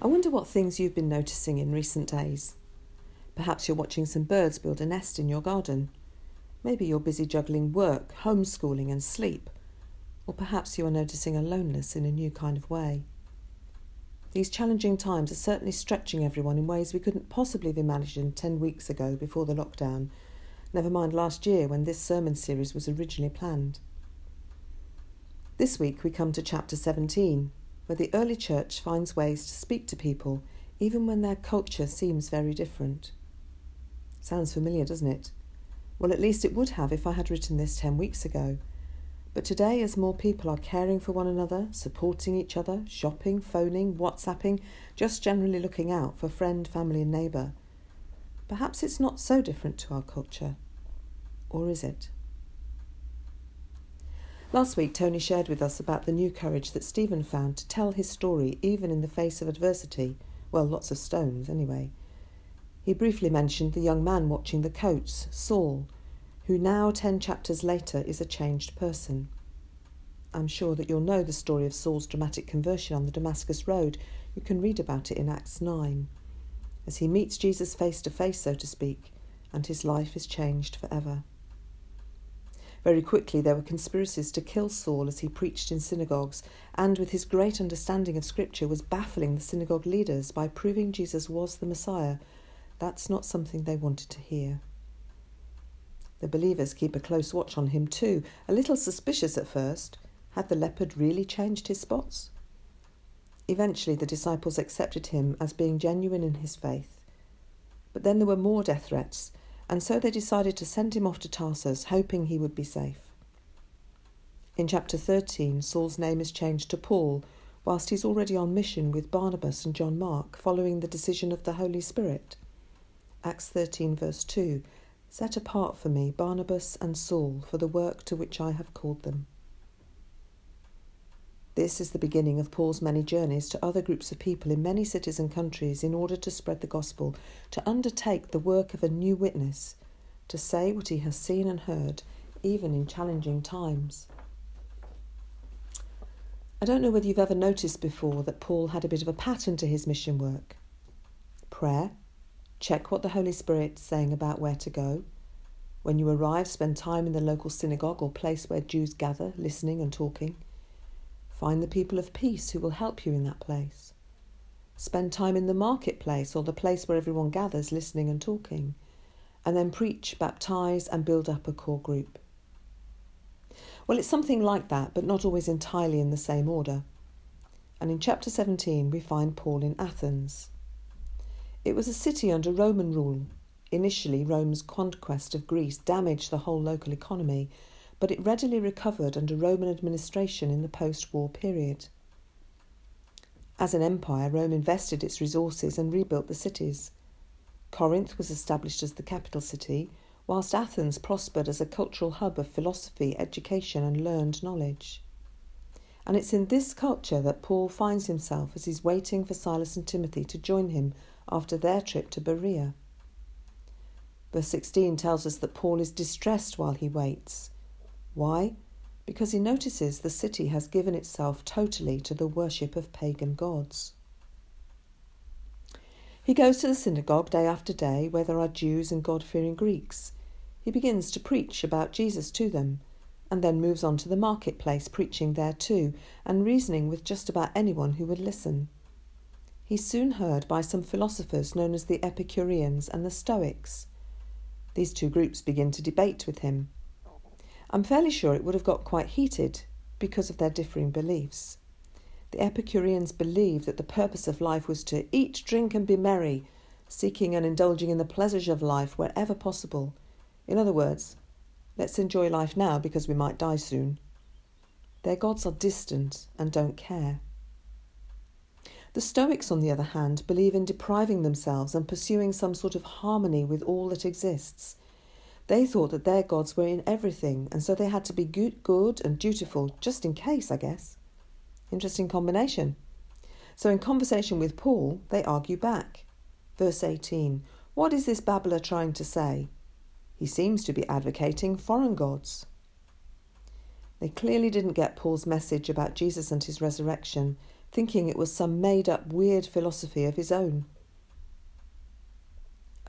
I wonder what things you've been noticing in recent days. Perhaps you're watching some birds build a nest in your garden. Maybe you're busy juggling work, homeschooling, and sleep. Or perhaps you are noticing aloneness in a new kind of way. These challenging times are certainly stretching everyone in ways we couldn't possibly have imagined 10 weeks ago before the lockdown, never mind last year when this sermon series was originally planned. This week we come to chapter 17, where the early church finds ways to speak to people even when their culture seems very different. Sounds familiar, doesn't it? Well, at least it would have if I had written this 10 weeks ago. But today, as more people are caring for one another, supporting each other, shopping, phoning, WhatsApping, just generally looking out for friend, family, and neighbour, perhaps it's not so different to our culture. Or is it? Last week, Tony shared with us about the new courage that Stephen found to tell his story even in the face of adversity. Well, lots of stones, anyway. He briefly mentioned the young man watching the coats, Saul, who now, ten chapters later, is a changed person. I'm sure that you'll know the story of Saul's dramatic conversion on the Damascus Road. You can read about it in Acts 9. As he meets Jesus face to face, so to speak, and his life is changed forever. Very quickly, there were conspiracies to kill Saul as he preached in synagogues, and with his great understanding of Scripture, was baffling the synagogue leaders by proving Jesus was the Messiah. That's not something they wanted to hear. The believers keep a close watch on him too, a little suspicious at first. Had the leopard really changed his spots? Eventually, the disciples accepted him as being genuine in his faith. But then there were more death threats, and so they decided to send him off to Tarsus, hoping he would be safe. In chapter 13, Saul's name is changed to Paul, whilst he's already on mission with Barnabas and John Mark, following the decision of the Holy Spirit. Acts 13, verse 2 Set apart for me Barnabas and Saul for the work to which I have called them. This is the beginning of Paul's many journeys to other groups of people in many cities and countries in order to spread the gospel, to undertake the work of a new witness, to say what he has seen and heard, even in challenging times. I don't know whether you've ever noticed before that Paul had a bit of a pattern to his mission work prayer, check what the Holy Spirit's saying about where to go. When you arrive, spend time in the local synagogue or place where Jews gather, listening and talking. Find the people of peace who will help you in that place. Spend time in the marketplace or the place where everyone gathers, listening and talking. And then preach, baptize, and build up a core group. Well, it's something like that, but not always entirely in the same order. And in chapter 17, we find Paul in Athens. It was a city under Roman rule. Initially, Rome's conquest of Greece damaged the whole local economy but it readily recovered under Roman administration in the post war period. As an empire, Rome invested its resources and rebuilt the cities. Corinth was established as the capital city, whilst Athens prospered as a cultural hub of philosophy, education, and learned knowledge. And it's in this culture that Paul finds himself as he's waiting for Silas and Timothy to join him after their trip to Berea. Verse 16 tells us that Paul is distressed while he waits. Why? Because he notices the city has given itself totally to the worship of pagan gods. He goes to the synagogue day after day where there are Jews and God fearing Greeks. He begins to preach about Jesus to them, and then moves on to the marketplace, preaching there too, and reasoning with just about anyone who would listen. He's soon heard by some philosophers known as the Epicureans and the Stoics. These two groups begin to debate with him. I'm fairly sure it would have got quite heated because of their differing beliefs. The Epicureans believed that the purpose of life was to eat, drink, and be merry, seeking and indulging in the pleasures of life wherever possible. In other words, let's enjoy life now because we might die soon. Their gods are distant and don't care. The Stoics, on the other hand, believe in depriving themselves and pursuing some sort of harmony with all that exists they thought that their gods were in everything, and so they had to be good, good and dutiful, just in case, I guess. Interesting combination. So, in conversation with Paul, they argue back. Verse 18 What is this babbler trying to say? He seems to be advocating foreign gods. They clearly didn't get Paul's message about Jesus and his resurrection, thinking it was some made up weird philosophy of his own.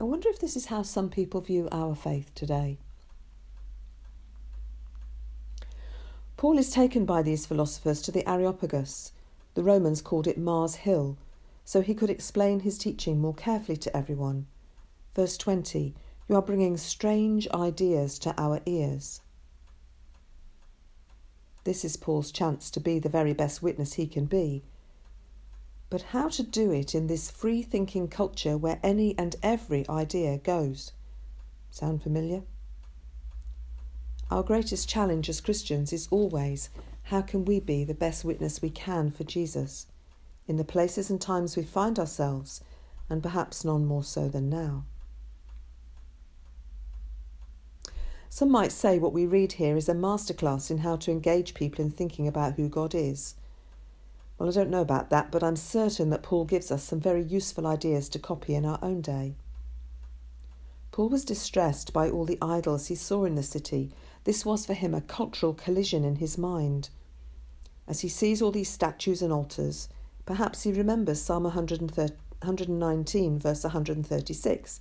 I wonder if this is how some people view our faith today. Paul is taken by these philosophers to the Areopagus. The Romans called it Mars Hill, so he could explain his teaching more carefully to everyone. Verse 20 You are bringing strange ideas to our ears. This is Paul's chance to be the very best witness he can be. But how to do it in this free thinking culture where any and every idea goes? Sound familiar? Our greatest challenge as Christians is always how can we be the best witness we can for Jesus in the places and times we find ourselves, and perhaps none more so than now? Some might say what we read here is a masterclass in how to engage people in thinking about who God is. Well, I don't know about that, but I'm certain that Paul gives us some very useful ideas to copy in our own day. Paul was distressed by all the idols he saw in the city. This was for him a cultural collision in his mind. As he sees all these statues and altars, perhaps he remembers Psalm 119, verse 136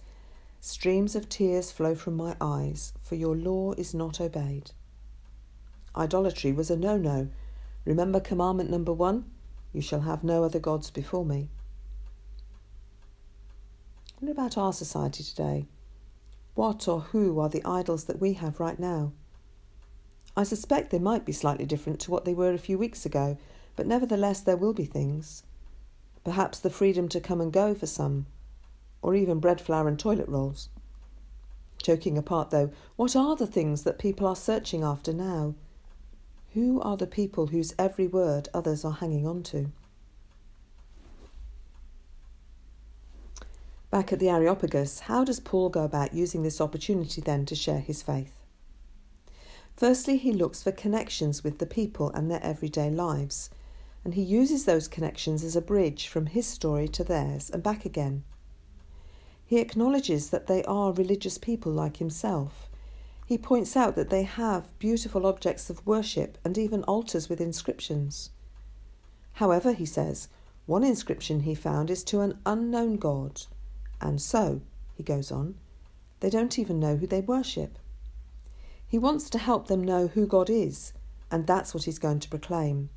Streams of tears flow from my eyes, for your law is not obeyed. Idolatry was a no no. Remember commandment number one? You shall have no other gods before me. What about our society today? What or who are the idols that we have right now? I suspect they might be slightly different to what they were a few weeks ago, but nevertheless there will be things. Perhaps the freedom to come and go for some, or even bread, flour, and toilet rolls. Joking apart, though, what are the things that people are searching after now? Who are the people whose every word others are hanging on to? Back at the Areopagus, how does Paul go about using this opportunity then to share his faith? Firstly, he looks for connections with the people and their everyday lives, and he uses those connections as a bridge from his story to theirs and back again. He acknowledges that they are religious people like himself. He points out that they have beautiful objects of worship and even altars with inscriptions. However, he says, one inscription he found is to an unknown God, and so, he goes on, they don't even know who they worship. He wants to help them know who God is, and that's what he's going to proclaim.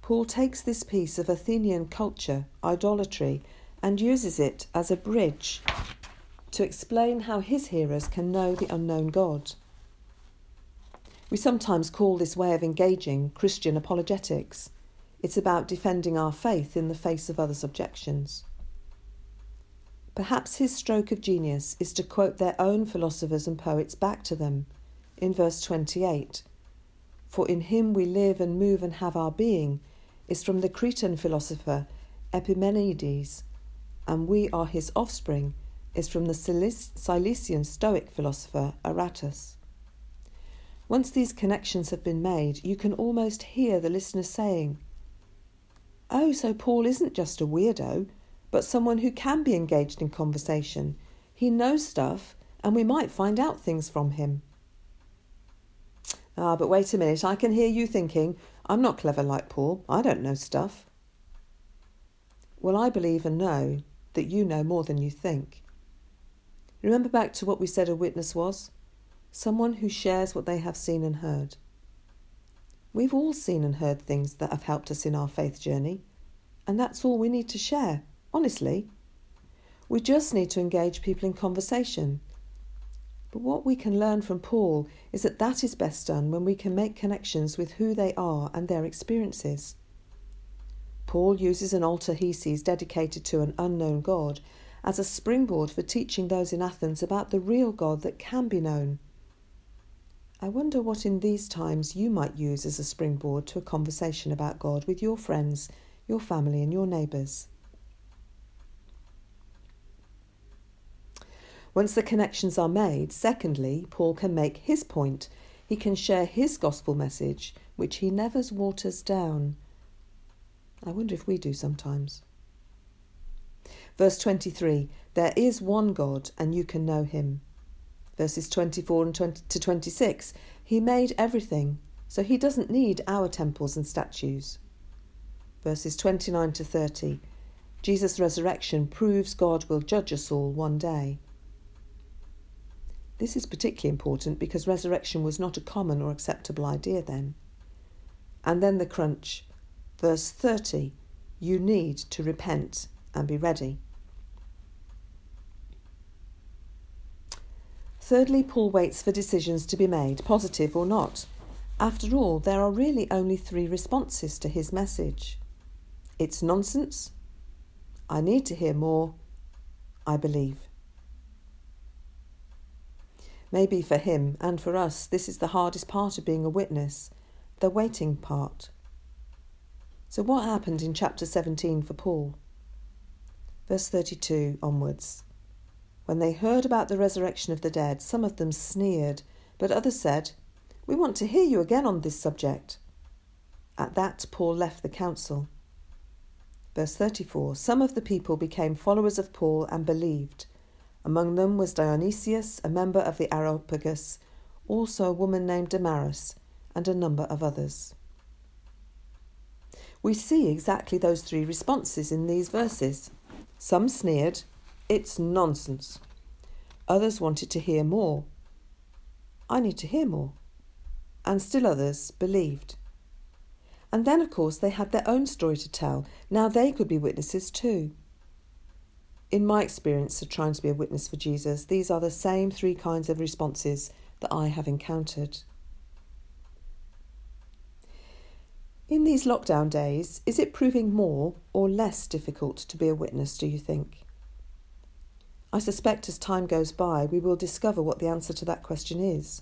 Paul takes this piece of Athenian culture, idolatry, and uses it as a bridge to explain how his hearers can know the unknown God. We sometimes call this way of engaging Christian apologetics. It's about defending our faith in the face of others' objections. Perhaps his stroke of genius is to quote their own philosophers and poets back to them in verse 28 For in him we live and move and have our being, is from the Cretan philosopher Epimenides and we are his offspring, is from the Cilician Stoic philosopher Aratus. Once these connections have been made, you can almost hear the listener saying, Oh, so Paul isn't just a weirdo, but someone who can be engaged in conversation. He knows stuff, and we might find out things from him. Ah, but wait a minute, I can hear you thinking, I'm not clever like Paul, I don't know stuff. Well, I believe and know that you know more than you think. Remember back to what we said a witness was? Someone who shares what they have seen and heard. We've all seen and heard things that have helped us in our faith journey, and that's all we need to share, honestly. We just need to engage people in conversation. But what we can learn from Paul is that that is best done when we can make connections with who they are and their experiences. Paul uses an altar he sees dedicated to an unknown God as a springboard for teaching those in Athens about the real God that can be known. I wonder what in these times you might use as a springboard to a conversation about God with your friends, your family, and your neighbours. Once the connections are made, secondly, Paul can make his point. He can share his gospel message, which he never waters down. I wonder if we do sometimes. Verse 23 There is one God, and you can know him. Verses 24 and 20 to 26 He made everything, so he doesn't need our temples and statues. verses 29 to 30, Jesus' resurrection proves God will judge us all one day. This is particularly important because resurrection was not a common or acceptable idea then. And then the crunch. Verse 30 You need to repent and be ready. Thirdly, Paul waits for decisions to be made, positive or not. After all, there are really only three responses to his message it's nonsense, I need to hear more. I believe. Maybe for him and for us, this is the hardest part of being a witness, the waiting part. So, what happened in chapter 17 for Paul? Verse 32 onwards. When they heard about the resurrection of the dead, some of them sneered, but others said, We want to hear you again on this subject. At that, Paul left the council. Verse 34 Some of the people became followers of Paul and believed. Among them was Dionysius, a member of the Areopagus, also a woman named Damaris, and a number of others. We see exactly those three responses in these verses. Some sneered, It's nonsense. Others wanted to hear more. I need to hear more. And still others believed. And then, of course, they had their own story to tell. Now they could be witnesses too. In my experience of trying to be a witness for Jesus, these are the same three kinds of responses that I have encountered. In these lockdown days, is it proving more or less difficult to be a witness, do you think? I suspect as time goes by, we will discover what the answer to that question is.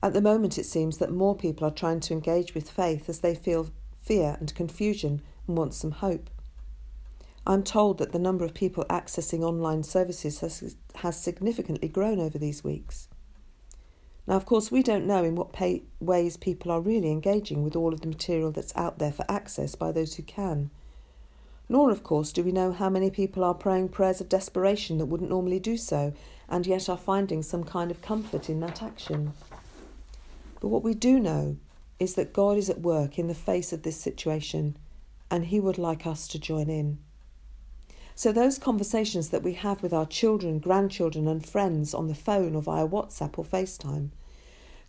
At the moment, it seems that more people are trying to engage with faith as they feel fear and confusion and want some hope. I'm told that the number of people accessing online services has, has significantly grown over these weeks. Now, of course, we don't know in what pay, ways people are really engaging with all of the material that's out there for access by those who can. Nor, of course, do we know how many people are praying prayers of desperation that wouldn't normally do so and yet are finding some kind of comfort in that action. But what we do know is that God is at work in the face of this situation and He would like us to join in. So, those conversations that we have with our children, grandchildren, and friends on the phone or via WhatsApp or FaceTime,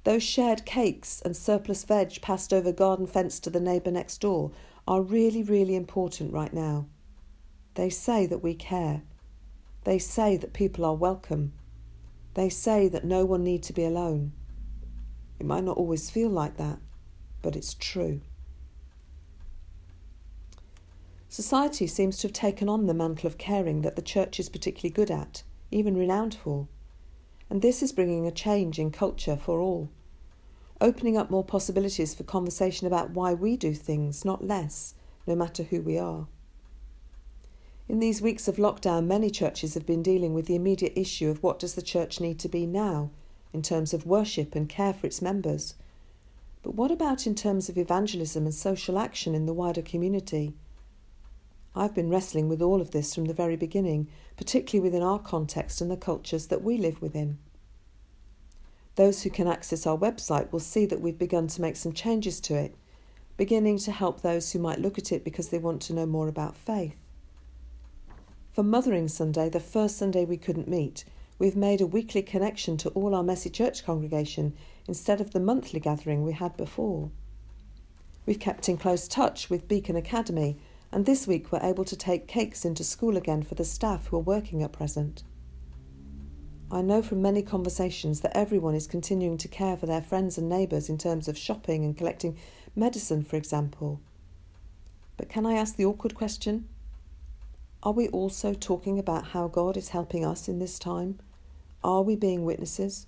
those shared cakes and surplus veg passed over garden fence to the neighbour next door are really, really important right now. They say that we care. They say that people are welcome. They say that no one need to be alone. It might not always feel like that, but it's true. Society seems to have taken on the mantle of caring that the church is particularly good at, even renowned for. And this is bringing a change in culture for all, opening up more possibilities for conversation about why we do things, not less, no matter who we are. In these weeks of lockdown, many churches have been dealing with the immediate issue of what does the church need to be now in terms of worship and care for its members. But what about in terms of evangelism and social action in the wider community? I've been wrestling with all of this from the very beginning, particularly within our context and the cultures that we live within. Those who can access our website will see that we've begun to make some changes to it, beginning to help those who might look at it because they want to know more about faith. For Mothering Sunday, the first Sunday we couldn't meet, We've made a weekly connection to all our Messy Church congregation instead of the monthly gathering we had before. We've kept in close touch with Beacon Academy, and this week we're able to take cakes into school again for the staff who are working at present. I know from many conversations that everyone is continuing to care for their friends and neighbours in terms of shopping and collecting medicine, for example. But can I ask the awkward question? Are we also talking about how God is helping us in this time? Are we being witnesses?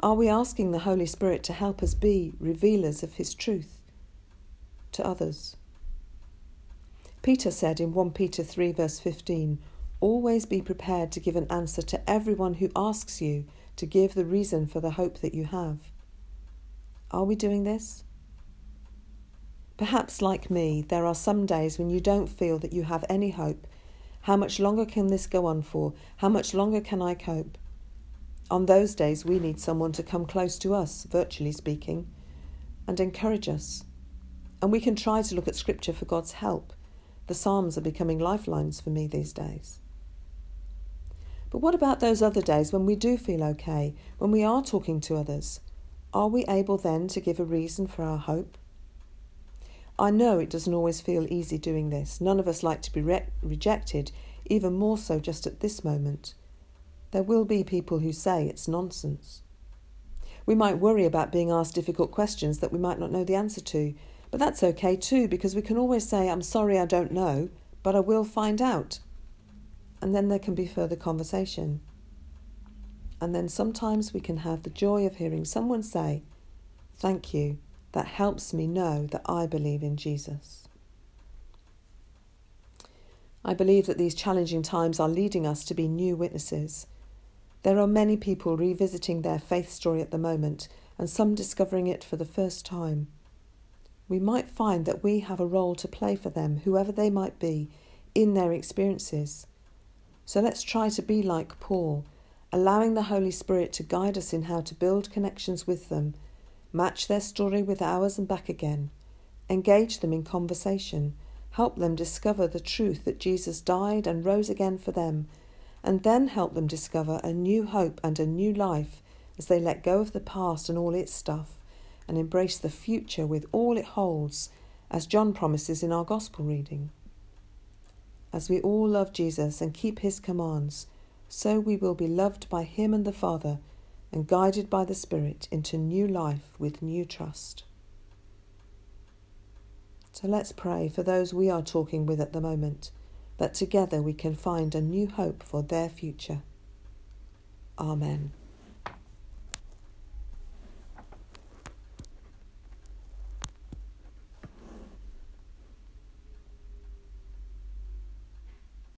Are we asking the Holy Spirit to help us be revealers of His truth to others? Peter said in 1 Peter 3, verse 15, Always be prepared to give an answer to everyone who asks you to give the reason for the hope that you have. Are we doing this? Perhaps, like me, there are some days when you don't feel that you have any hope how much longer can this go on for? How much longer can I cope? On those days, we need someone to come close to us, virtually speaking, and encourage us. And we can try to look at Scripture for God's help. The Psalms are becoming lifelines for me these days. But what about those other days when we do feel okay, when we are talking to others? Are we able then to give a reason for our hope? I know it doesn't always feel easy doing this. None of us like to be re- rejected, even more so just at this moment. There will be people who say it's nonsense. We might worry about being asked difficult questions that we might not know the answer to, but that's okay too because we can always say, I'm sorry I don't know, but I will find out. And then there can be further conversation. And then sometimes we can have the joy of hearing someone say, Thank you, that helps me know that I believe in Jesus. I believe that these challenging times are leading us to be new witnesses there are many people revisiting their faith story at the moment, and some discovering it for the first time. We might find that we have a role to play for them, whoever they might be, in their experiences. So let's try to be like Paul, allowing the Holy Spirit to guide us in how to build connections with them, match their story with ours and back again, engage them in conversation, help them discover the truth that Jesus died and rose again for them and then help them discover a new hope and a new life as they let go of the past and all its stuff and embrace the future with all it holds, as John promises in our Gospel reading. As we all love Jesus and keep his commands, so we will be loved by him and the Father and guided by the Spirit into new life with new trust. So let's pray for those we are talking with at the moment that together we can find a new hope for their future. Amen.